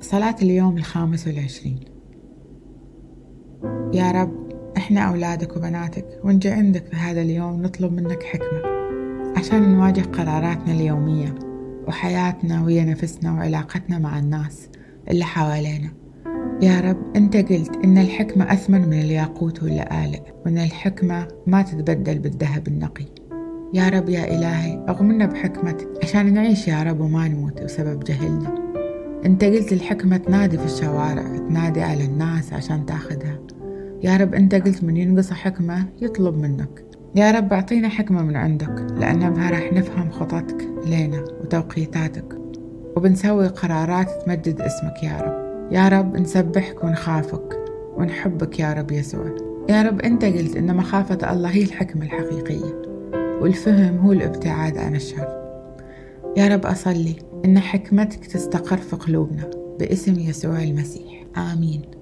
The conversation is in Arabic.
صلاة اليوم الخامس والعشرين. يا رب إحنا أولادك وبناتك ونجي عندك في هذا اليوم نطلب منك حكمة عشان نواجه قراراتنا اليومية وحياتنا ويا نفسنا وعلاقتنا مع الناس اللي حوالينا. يا رب أنت قلت إن الحكمة أثمن من الياقوت واللآلئ وإن الحكمة ما تتبدل بالذهب النقي. يا رب يا إلهي أغمنا بحكمتك عشان نعيش يا رب وما نموت بسبب جهلنا. أنت قلت الحكمة تنادي في الشوارع تنادي على الناس عشان تاخدها يا رب أنت قلت من ينقص حكمة يطلب منك. يا رب أعطينا حكمة من عندك لأن بها راح نفهم خططك لينا وتوقيتاتك. وبنسوي قرارات تمجد اسمك يا رب. يا رب نسبحك ونخافك ونحبك يا رب يسوع. يا رب أنت قلت إن مخافة الله هي الحكمة الحقيقية. والفهم هو الابتعاد عن الشر. يا رب أصلي إن حكمتك تستقر في قلوبنا باسم يسوع المسيح. آمين.